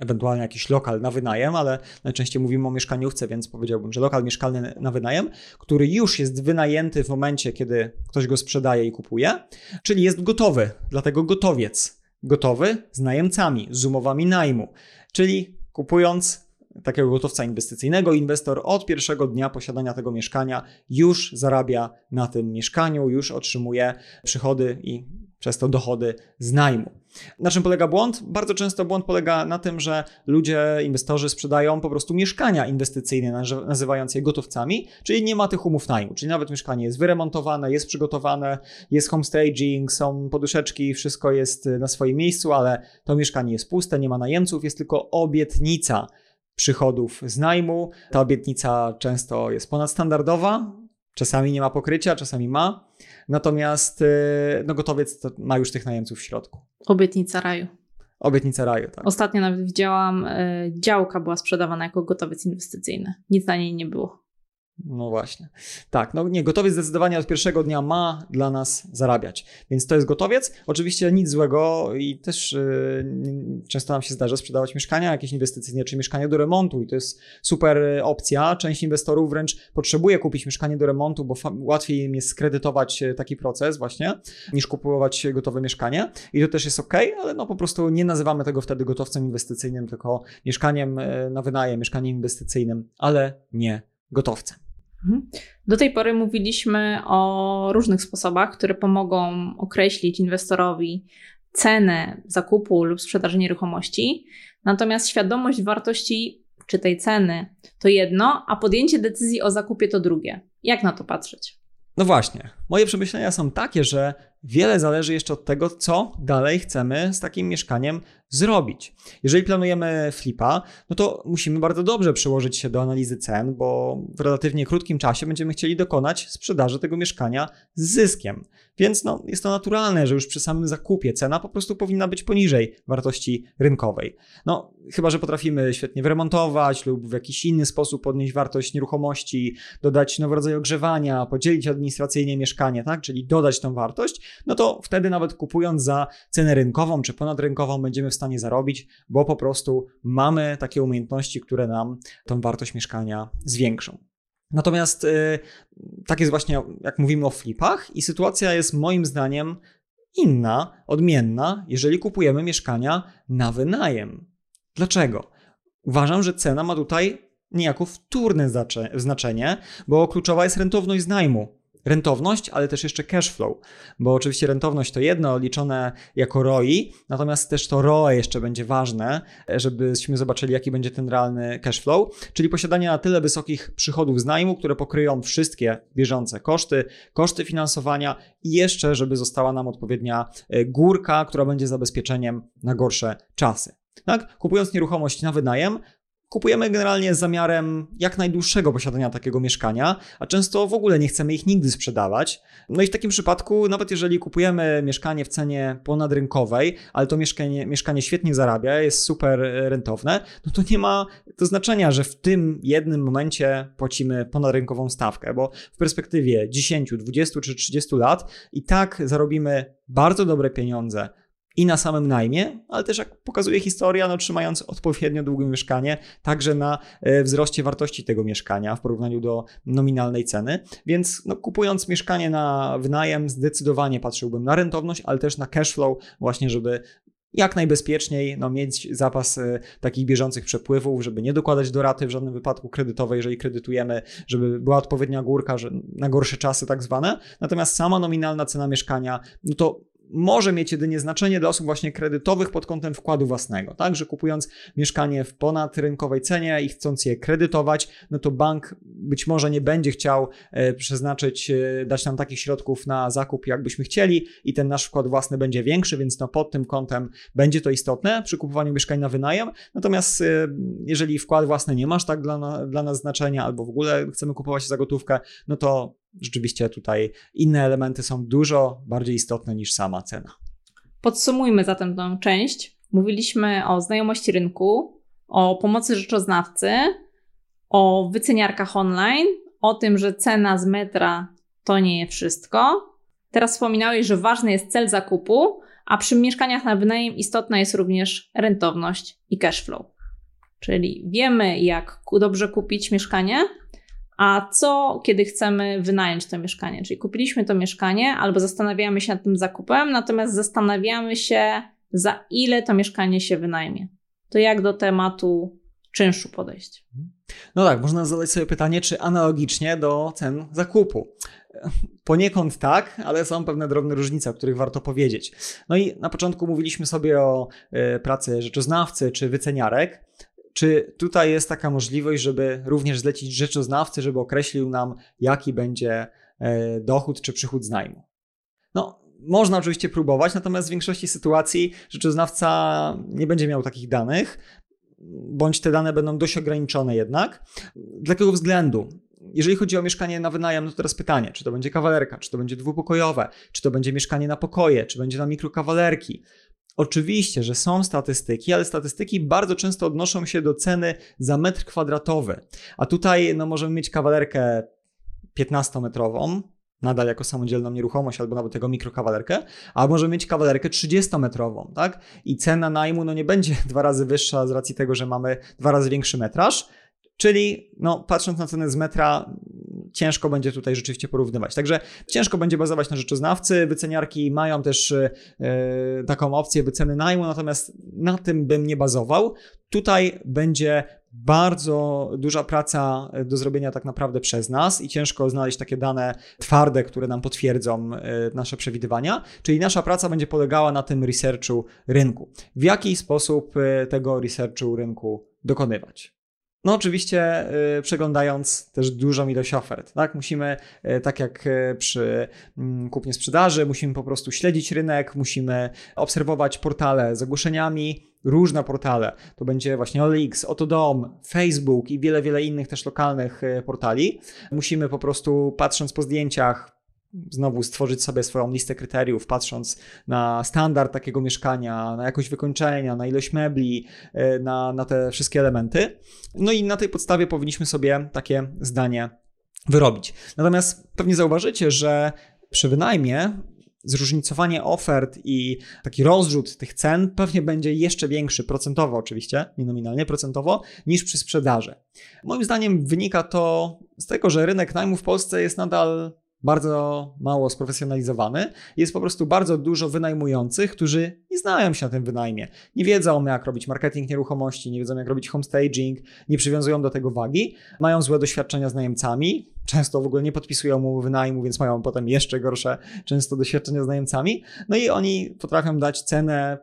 ewentualnie jakiś lokal na wynajem, ale najczęściej mówimy o mieszkaniówce, więc powiedziałbym, że lokal mieszkalny na wynajem, który już jest wynajęty w momencie, kiedy ktoś go sprzedaje i kupuje, czyli jest gotowy, dlatego gotowiec. Gotowy z najemcami, z umowami najmu, czyli kupując takiego gotowca inwestycyjnego, inwestor od pierwszego dnia posiadania tego mieszkania już zarabia na tym mieszkaniu, już otrzymuje przychody i przez to dochody z najmu. Na czym polega błąd? Bardzo często błąd polega na tym, że ludzie, inwestorzy sprzedają po prostu mieszkania inwestycyjne, nazywając je gotowcami, czyli nie ma tych umów najmu, czyli nawet mieszkanie jest wyremontowane, jest przygotowane, jest homestaging, są poduszeczki, wszystko jest na swoim miejscu, ale to mieszkanie jest puste, nie ma najemców, jest tylko obietnica przychodów z najmu. Ta obietnica często jest ponadstandardowa, czasami nie ma pokrycia, czasami ma. Natomiast y, no, gotowiec ma już tych najemców w środku. Obietnica raju. Obietnica raju, tak. Ostatnio nawet widziałam, y, działka była sprzedawana jako gotowiec inwestycyjny. Nic na niej nie było. No właśnie. Tak, no nie, gotowiec zdecydowanie od pierwszego dnia ma dla nas zarabiać. Więc to jest gotowiec. Oczywiście nic złego i też yy, często nam się zdarza sprzedawać mieszkania jakieś inwestycyjne czy mieszkania do remontu i to jest super opcja. Część inwestorów wręcz potrzebuje kupić mieszkanie do remontu, bo łatwiej im jest skredytować e, taki proces właśnie, niż kupować gotowe mieszkanie. I to też jest ok, ale no po prostu nie nazywamy tego wtedy gotowcem inwestycyjnym, tylko mieszkaniem e, na wynajem, mieszkaniem inwestycyjnym, ale nie gotowcem. Mhm. Do tej pory mówiliśmy o różnych sposobach, które pomogą określić inwestorowi cenę zakupu lub sprzedaży nieruchomości. Natomiast świadomość wartości czy tej ceny to jedno, a podjęcie decyzji o zakupie to drugie. Jak na to patrzeć? No właśnie. Moje przemyślenia są takie, że wiele zależy jeszcze od tego, co dalej chcemy z takim mieszkaniem zrobić. Jeżeli planujemy flipa, no to musimy bardzo dobrze przyłożyć się do analizy cen, bo w relatywnie krótkim czasie będziemy chcieli dokonać sprzedaży tego mieszkania z zyskiem. Więc no, jest to naturalne, że już przy samym zakupie cena po prostu powinna być poniżej wartości rynkowej. No, chyba że potrafimy świetnie wyremontować lub w jakiś inny sposób podnieść wartość nieruchomości, dodać nowy rodzaj ogrzewania, podzielić administracyjnie mieszkanie, tak? czyli dodać tą wartość, no to wtedy nawet kupując za cenę rynkową czy ponadrynkową będziemy w stanie zarobić, bo po prostu mamy takie umiejętności, które nam tą wartość mieszkania zwiększą. Natomiast yy, tak jest właśnie, jak mówimy o flipach, i sytuacja jest moim zdaniem inna, odmienna, jeżeli kupujemy mieszkania na wynajem. Dlaczego? Uważam, że cena ma tutaj niejako wtórne znaczenie, bo kluczowa jest rentowność najmu rentowność, ale też jeszcze cash flow, bo oczywiście rentowność to jedno liczone jako ROI, natomiast też to ROE jeszcze będzie ważne, żebyśmy zobaczyli jaki będzie ten realny cash flow, czyli posiadanie na tyle wysokich przychodów z najmu, które pokryją wszystkie bieżące koszty, koszty finansowania i jeszcze żeby została nam odpowiednia e, górka, która będzie zabezpieczeniem na gorsze czasy. Tak? Kupując nieruchomość na wynajem, Kupujemy generalnie z zamiarem jak najdłuższego posiadania takiego mieszkania, a często w ogóle nie chcemy ich nigdy sprzedawać. No i w takim przypadku, nawet jeżeli kupujemy mieszkanie w cenie ponadrynkowej, ale to mieszkanie, mieszkanie świetnie zarabia, jest super rentowne, no to nie ma to znaczenia, że w tym jednym momencie płacimy ponadrynkową stawkę, bo w perspektywie 10, 20 czy 30 lat i tak zarobimy bardzo dobre pieniądze i na samym najmie, ale też jak pokazuje historia, no, trzymając odpowiednio długie mieszkanie, także na e, wzroście wartości tego mieszkania w porównaniu do nominalnej ceny. Więc no, kupując mieszkanie na wynajem, zdecydowanie patrzyłbym na rentowność, ale też na cash flow, właśnie, żeby jak najbezpieczniej no, mieć zapas y, takich bieżących przepływów, żeby nie dokładać do raty w żadnym wypadku kredytowej, jeżeli kredytujemy, żeby była odpowiednia górka że na gorsze czasy tak zwane. Natomiast sama nominalna cena mieszkania, no to może mieć jedynie znaczenie dla osób właśnie kredytowych pod kątem wkładu własnego, tak, że kupując mieszkanie w ponadrynkowej cenie i chcąc je kredytować, no to bank być może nie będzie chciał e, przeznaczyć, e, dać nam takich środków na zakup, jakbyśmy chcieli i ten nasz wkład własny będzie większy, więc no pod tym kątem będzie to istotne przy kupowaniu mieszkań na wynajem, natomiast e, jeżeli wkład własny nie masz tak dla, dla nas znaczenia albo w ogóle chcemy kupować za gotówkę, no to rzeczywiście tutaj inne elementy są dużo bardziej istotne niż sama cena. Podsumujmy zatem tę część. Mówiliśmy o znajomości rynku, o pomocy rzeczoznawcy, o wyceniarkach online, o tym, że cena z metra to nie jest wszystko. Teraz wspominałeś, że ważny jest cel zakupu, a przy mieszkaniach na wynajem istotna jest również rentowność i cash flow. Czyli wiemy, jak dobrze kupić mieszkanie, a co, kiedy chcemy wynająć to mieszkanie? Czyli kupiliśmy to mieszkanie albo zastanawiamy się nad tym zakupem, natomiast zastanawiamy się, za ile to mieszkanie się wynajmie. To jak do tematu czynszu podejść? No tak, można zadać sobie pytanie, czy analogicznie do cen zakupu. Poniekąd tak, ale są pewne drobne różnice, o których warto powiedzieć. No i na początku mówiliśmy sobie o y, pracy rzeczoznawcy czy wyceniarek. Czy tutaj jest taka możliwość, żeby również zlecić rzeczoznawcy, żeby określił nam, jaki będzie e, dochód czy przychód z najmu? No, można oczywiście próbować, natomiast w większości sytuacji rzeczoznawca nie będzie miał takich danych, bądź te dane będą dość ograniczone jednak. Dla jakiego względu? Jeżeli chodzi o mieszkanie na wynajem, no to teraz pytanie, czy to będzie kawalerka, czy to będzie dwupokojowe, czy to będzie mieszkanie na pokoje, czy będzie na mikrokawalerki. Oczywiście, że są statystyki, ale statystyki bardzo często odnoszą się do ceny za metr kwadratowy. A tutaj no, możemy mieć kawalerkę 15-metrową, nadal jako samodzielną nieruchomość, albo nawet tego mikrokawalerkę, a możemy mieć kawalerkę 30-metrową, tak? I cena najmu no, nie będzie dwa razy wyższa z racji tego, że mamy dwa razy większy metraż, czyli no, patrząc na cenę z metra, ciężko będzie tutaj rzeczywiście porównywać. Także ciężko będzie bazować na rzeczoznawcy. Wyceniarki mają też yy, taką opcję wyceny najmu, natomiast na tym bym nie bazował. Tutaj będzie bardzo duża praca do zrobienia tak naprawdę przez nas i ciężko znaleźć takie dane twarde, które nam potwierdzą e, nasze przewidywania. Czyli nasza praca będzie polegała na tym researchu rynku. W jaki sposób e, tego researchu rynku dokonywać? No oczywiście y, przeglądając też dużą ilość ofert, tak? Musimy, y, tak jak y, przy mm, kupnie sprzedaży, musimy po prostu śledzić rynek, musimy obserwować portale z ogłoszeniami, różne portale. To będzie właśnie OLX, Otodom, Facebook i wiele, wiele innych też lokalnych portali. Musimy po prostu patrząc po zdjęciach, znowu stworzyć sobie swoją listę kryteriów, patrząc na standard takiego mieszkania, na jakość wykończenia, na ilość mebli, e, na, na te wszystkie elementy. No i na tej podstawie powinniśmy sobie takie zdanie wyrobić. Natomiast pewnie zauważycie, że przy wynajmie zróżnicowanie ofert i taki rozrzut tych cen pewnie będzie jeszcze większy, procentowo oczywiście, nie nominalnie, procentowo, niż przy sprzedaży. Moim zdaniem wynika to z tego, że rynek najmu w Polsce jest nadal bardzo mało sprofesjonalizowany. Jest po prostu bardzo dużo wynajmujących, którzy nie znają się na tym wynajmie. Nie wiedzą, jak robić marketing nieruchomości, nie wiedzą, jak robić homestaging, nie przywiązują do tego wagi, mają złe doświadczenia z najemcami, często w ogóle nie podpisują umowy wynajmu, więc mają potem jeszcze gorsze często doświadczenia z najemcami. No i oni potrafią dać cenę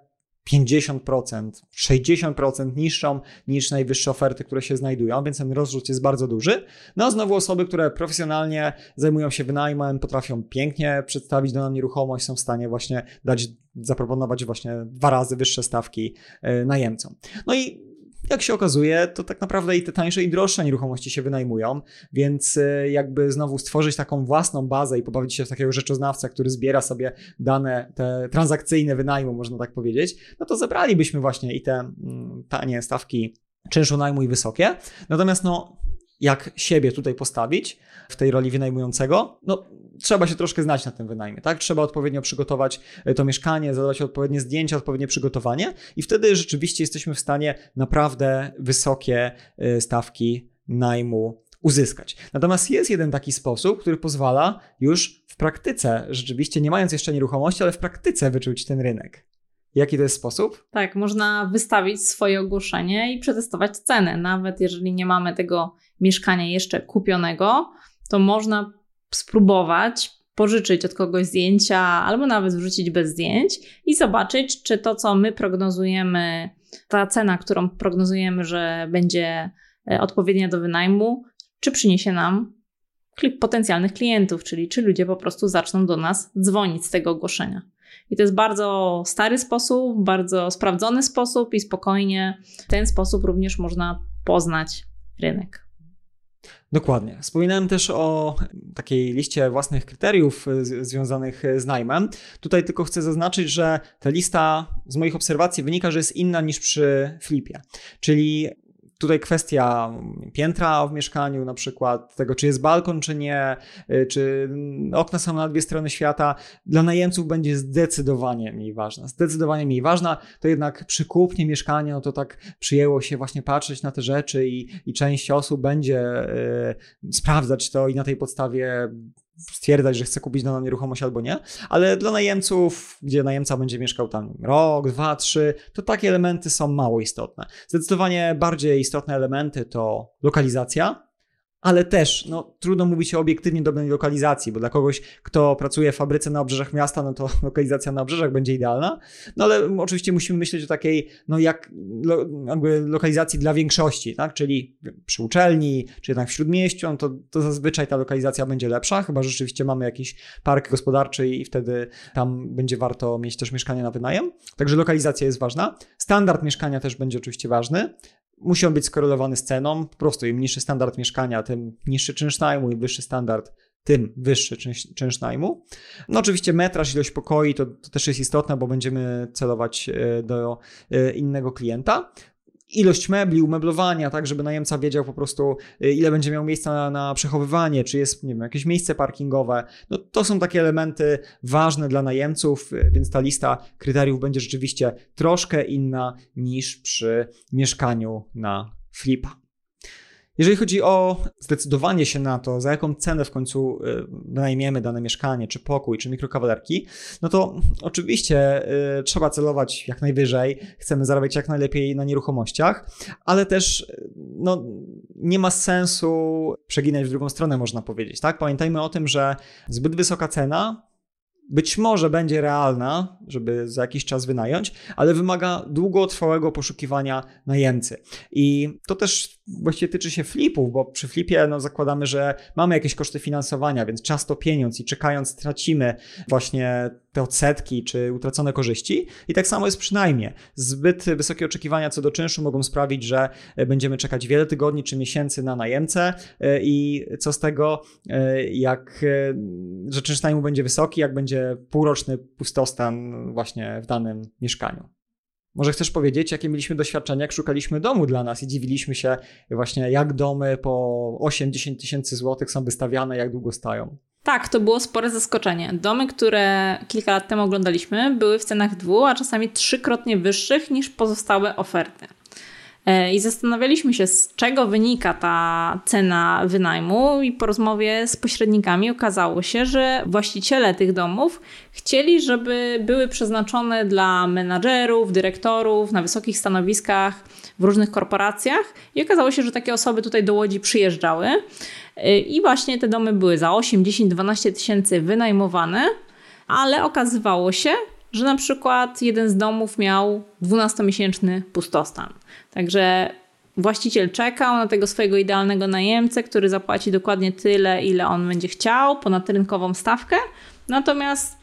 50%, 60% niższą niż najwyższe oferty, które się znajdują, więc ten rozrzut jest bardzo duży. No a znowu osoby, które profesjonalnie zajmują się wynajmem, potrafią pięknie przedstawić daną nieruchomość, są w stanie właśnie dać, zaproponować właśnie dwa razy wyższe stawki e, najemcom. No i jak się okazuje, to tak naprawdę i te tańsze i droższe nieruchomości się wynajmują, więc e, jakby znowu stworzyć taką własną bazę i pobawić się w takiego rzeczoznawcę, który zbiera sobie dane te transakcyjne wynajmu, można tak powiedzieć, no to zebralibyśmy właśnie i te mm, tanie stawki czynszu najmu i wysokie. Natomiast no, jak siebie tutaj postawić w tej roli wynajmującego, no trzeba się troszkę znać na tym wynajmie, tak? Trzeba odpowiednio przygotować e, to mieszkanie, zadać odpowiednie zdjęcia, odpowiednie przygotowanie i wtedy rzeczywiście jesteśmy w stanie naprawdę wysokie e, stawki najmu uzyskać. Natomiast jest jeden taki sposób, który pozwala już w praktyce, rzeczywiście nie mając jeszcze nieruchomości, ale w praktyce wyczuć ten rynek. Jaki to jest sposób? Tak, można wystawić swoje ogłoszenie i przetestować cenę. Nawet jeżeli nie mamy tego mieszkania jeszcze kupionego, to można spróbować pożyczyć od kogoś zdjęcia albo nawet wrzucić bez zdjęć i zobaczyć, czy to, co my prognozujemy, ta cena, którą prognozujemy, że będzie e, odpowiednia do wynajmu, czy przyniesie nam potencjalnych klientów, czyli czy ludzie po prostu zaczną do nas dzwonić z tego ogłoszenia. I to jest bardzo stary sposób, bardzo sprawdzony sposób i spokojnie w ten sposób również można poznać rynek. Dokładnie. Wspominałem też o takiej liście własnych kryteriów związanych z najmem. Tutaj tylko chcę zaznaczyć, że ta lista z moich obserwacji wynika, że jest inna niż przy flipie. Czyli Tutaj kwestia piętra w mieszkaniu, na przykład tego, czy jest balkon, czy nie, y, czy okna są na dwie strony świata, dla najemców będzie zdecydowanie mniej ważna. Zdecydowanie mniej ważna, to jednak przy kupnie mieszkania, no to tak przyjęło się właśnie patrzeć na te rzeczy i, i część osób będzie y, sprawdzać to i na tej podstawie stwierdzać, że chce kupić daną nieruchomość albo nie, ale dla najemców, gdzie najemca będzie mieszkał tam rok, dwa, trzy, to takie elementy są mało istotne. Zdecydowanie bardziej istotne elementy to lokalizacja, ale też no, trudno mówić o obiektywnie dobrej lokalizacji, bo dla kogoś, kto pracuje w fabryce na obrzeżach miasta, no to lokalizacja na obrzeżach będzie idealna. No ale oczywiście musimy myśleć o takiej, no jak lo, jakby lokalizacji dla większości, tak? Czyli przy uczelni, czy jednak w śródmieściu, no to, to zazwyczaj ta lokalizacja będzie lepsza, chyba że rzeczywiście mamy jakiś park gospodarczy i wtedy tam będzie warto mieć też mieszkanie na wynajem. Także lokalizacja jest ważna. Standard mieszkania też będzie oczywiście ważny musi on być skorelowany z ceną. Po prostu im niższy standard mieszkania, tym niższy czynsz najmu, im wyższy standard, tym wyższy czynsz, czynsz najmu. No oczywiście metraż, ilość pokoi to, to też jest istotne, bo będziemy celować e, do e, innego klienta ilość mebli, umeblowania, tak, żeby najemca wiedział po prostu, y, ile będzie miał miejsca na, na, przechowywanie, czy jest, nie wiem, jakieś miejsce parkingowe. No, to są takie elementy ważne dla najemców, y, więc ta lista kryteriów będzie rzeczywiście troszkę inna niż przy mieszkaniu na flipa. Jeżeli chodzi o zdecydowanie się na to, za jaką cenę w końcu y, wynajmiemy dane mieszkanie, czy pokój, czy mikrokawalerki, no to oczywiście y, trzeba celować jak najwyżej, chcemy zarabiać jak najlepiej na nieruchomościach, ale też y, no, nie ma sensu przeginać w drugą stronę, można powiedzieć. Tak? Pamiętajmy o tym, że zbyt wysoka cena być może będzie realna, żeby za jakiś czas wynająć, ale wymaga długotrwałego poszukiwania najemcy. I to też właściwie tyczy się flipów, bo przy flipie no, zakładamy, że mamy jakieś koszty finansowania, więc czas to pieniądz i czekając tracimy właśnie te odsetki czy utracone korzyści. I tak samo jest przynajmniej. Zbyt wysokie oczekiwania co do czynszu mogą sprawić, że będziemy czekać wiele tygodni czy miesięcy na najemcę i co z tego, e, jak e, że czynsz najmu będzie wysoki, jak będzie półroczny pustostan właśnie w danym mieszkaniu. Może chcesz powiedzieć, jakie mieliśmy doświadczenia, jak szukaliśmy domu dla nas i dziwiliśmy się właśnie, jak domy po 8-10 tysięcy złotych są wystawiane, jak długo stają. Tak, to było spore zaskoczenie. Domy, które kilka lat temu oglądaliśmy, były w cenach dwu, a czasami trzykrotnie wyższych niż pozostałe oferty. E, I zastanawialiśmy się, z czego wynika ta cena wynajmu, i po rozmowie z pośrednikami okazało się, że właściciele tych domów chcieli, żeby były przeznaczone dla menadżerów, dyrektorów na wysokich stanowiskach w różnych korporacjach. I okazało się, że takie osoby tutaj do Łodzi przyjeżdżały. E, I właśnie te domy były za 8, 10, 12 tysięcy wynajmowane, ale okazywało się, że na przykład jeden z domów miał 12-miesięczny pustostan. Także właściciel czekał na tego swojego idealnego najemcę, który zapłaci dokładnie tyle, ile on będzie chciał, ponad rynkową stawkę, natomiast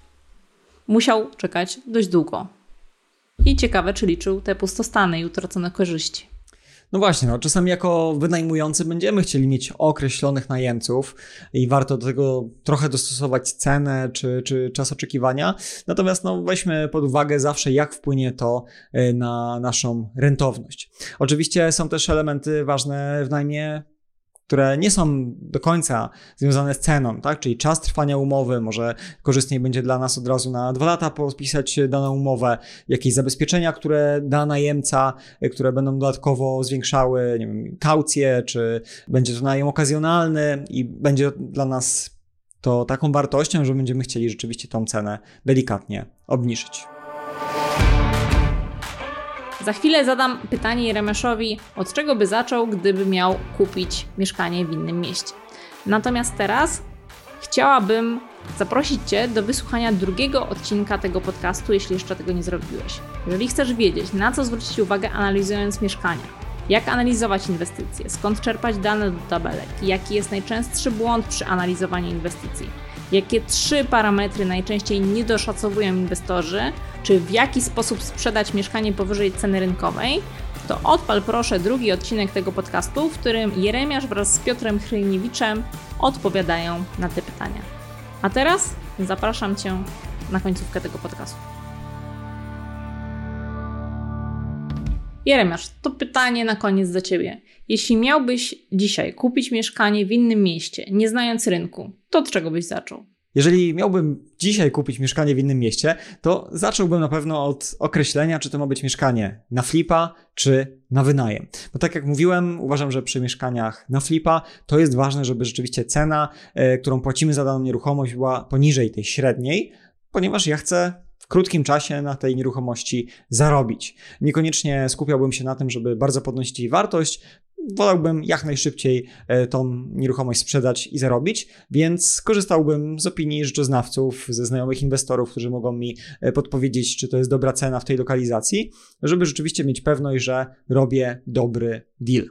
musiał czekać dość długo. I ciekawe, czy liczył te pustostany i utracone korzyści. No właśnie, no, czasami jako wynajmujący będziemy chcieli mieć określonych najemców i warto do tego trochę dostosować cenę czy, czy czas oczekiwania. Natomiast no, weźmy pod uwagę zawsze, jak wpłynie to e, na naszą rentowność. Oczywiście są też elementy ważne w najmie które nie są do końca związane z ceną, tak? Czyli czas trwania umowy, może korzystniej będzie dla nas od razu na dwa lata podpisać daną umowę, jakieś zabezpieczenia, które da najemca, które będą dodatkowo zwiększały, nie wiem, kaucję, czy będzie to najem okazjonalny i będzie dla nas to taką wartością, że będziemy chcieli rzeczywiście tą cenę delikatnie obniżyć. Za chwilę zadam pytanie Jeremeszowi, od czego by zaczął, gdyby miał kupić mieszkanie w innym mieście. Natomiast teraz chciałabym zaprosić Cię do wysłuchania drugiego odcinka tego podcastu, jeśli jeszcze tego nie zrobiłeś. Jeżeli chcesz wiedzieć, na co zwrócić uwagę analizując mieszkania, jak analizować inwestycje, skąd czerpać dane do tabelek, jaki jest najczęstszy błąd przy analizowaniu inwestycji, jakie trzy parametry najczęściej nie doszacowują inwestorzy, czy w jaki sposób sprzedać mieszkanie powyżej ceny rynkowej, to odpal proszę drugi odcinek tego podcastu, w którym Jeremiasz wraz z Piotrem Chryjniewiczem odpowiadają na te pytania. A teraz zapraszam Cię na końcówkę tego podcastu. Jeremiasz, to pytanie na koniec do Ciebie. Jeśli miałbyś dzisiaj kupić mieszkanie w innym mieście, nie znając rynku, to od czego byś zaczął? Jeżeli miałbym dzisiaj kupić mieszkanie w innym mieście, to zacząłbym na pewno od określenia, czy to ma być mieszkanie na flipa, czy na wynajem. Bo tak jak mówiłem, uważam, że przy mieszkaniach na flipa to jest ważne, żeby rzeczywiście cena, e, którą płacimy za daną nieruchomość, była poniżej tej średniej, ponieważ ja chcę w krótkim czasie na tej nieruchomości zarobić. Niekoniecznie skupiałbym się na tym, żeby bardzo podnosić jej wartość. Wolałbym jak najszybciej e, tą nieruchomość sprzedać i zarobić, więc korzystałbym z opinii rzeczoznawców, ze znajomych inwestorów, którzy mogą mi e, podpowiedzieć, czy to jest dobra cena w tej lokalizacji, żeby rzeczywiście mieć pewność, że robię dobry deal.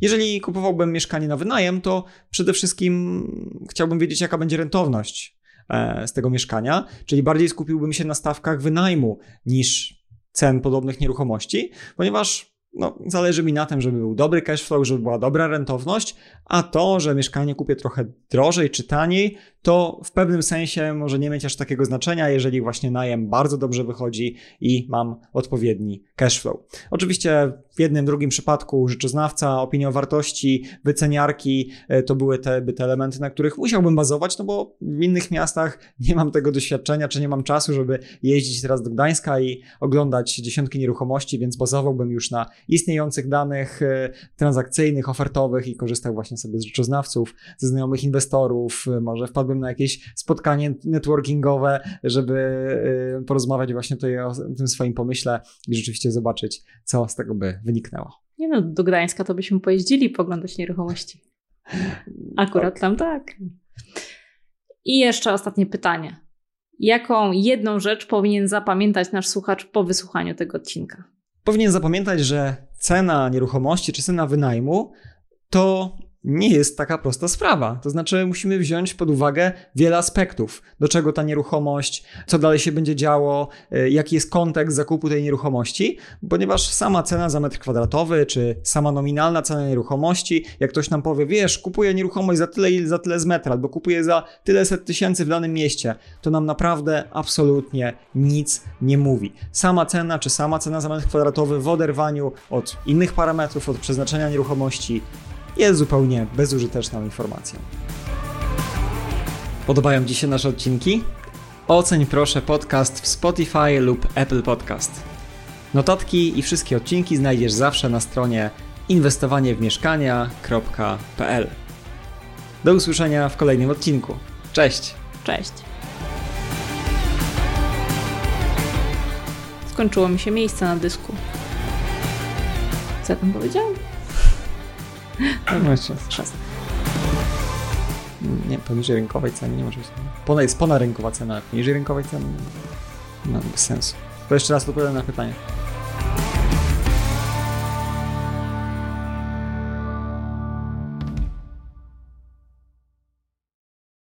Jeżeli kupowałbym mieszkanie na wynajem, to przede wszystkim chciałbym wiedzieć, jaka będzie rentowność E, z tego mieszkania, czyli bardziej skupiłbym się na stawkach wynajmu niż cen podobnych nieruchomości, ponieważ no, zależy mi na tym, żeby był dobry cash flow, żeby była dobra rentowność, a to, że mieszkanie kupię trochę drożej czy taniej, to w pewnym sensie może nie mieć aż takiego znaczenia, jeżeli właśnie najem bardzo dobrze wychodzi i mam odpowiedni cash flow. Oczywiście w jednym, drugim przypadku rzeczoznawca, opinia o wartości, wyceniarki e, to były te, by te elementy, na których musiałbym bazować, no bo w innych miastach nie mam tego doświadczenia, czy nie mam czasu, żeby jeździć teraz do Gdańska i oglądać dziesiątki nieruchomości, więc bazowałbym już na istniejących danych e, transakcyjnych, ofertowych i korzystał właśnie sobie z rzeczoznawców, ze znajomych inwestorów, e, może wpadłbym na jakieś spotkanie networkingowe, żeby porozmawiać właśnie tutaj o tym swoim pomyśle i rzeczywiście zobaczyć, co z tego by wyniknęło. Nie no, do Gdańska to byśmy pojeździli poglądać nieruchomości. Akurat tam tak. I jeszcze ostatnie pytanie. Jaką jedną rzecz powinien zapamiętać nasz słuchacz po wysłuchaniu tego odcinka? Powinien zapamiętać, że cena nieruchomości czy cena wynajmu to nie jest taka prosta sprawa. To znaczy, musimy wziąć pod uwagę wiele aspektów. Do czego ta nieruchomość, co dalej się będzie działo, e, jaki jest kontekst zakupu tej nieruchomości, ponieważ sama cena za metr kwadratowy, czy sama nominalna cena nieruchomości, jak ktoś nam powie, wiesz, kupuję nieruchomość za tyle i za tyle z metra, albo kupuję za tyle set tysięcy w danym mieście, to nam naprawdę absolutnie nic nie mówi. Sama cena, czy sama cena za metr kwadratowy w oderwaniu od innych parametrów, od przeznaczenia nieruchomości, jest zupełnie bezużyteczną informacją. Podobają Ci się nasze odcinki? Oceń proszę podcast w Spotify lub Apple Podcast. Notatki i wszystkie odcinki znajdziesz zawsze na stronie inwestowaniewmieszkania.pl. Do usłyszenia w kolejnym odcinku. Cześć! Cześć! Skończyło mi się miejsce na dysku. Co ja tam powiedziałem? No jeszcze czas. Nie, poniżej rynkowej ceny nie może być. Pona, jest ponad rynkowa cena, poniżej rynkowej ceny no, bez sensu. To jeszcze raz odpowiadam na pytanie.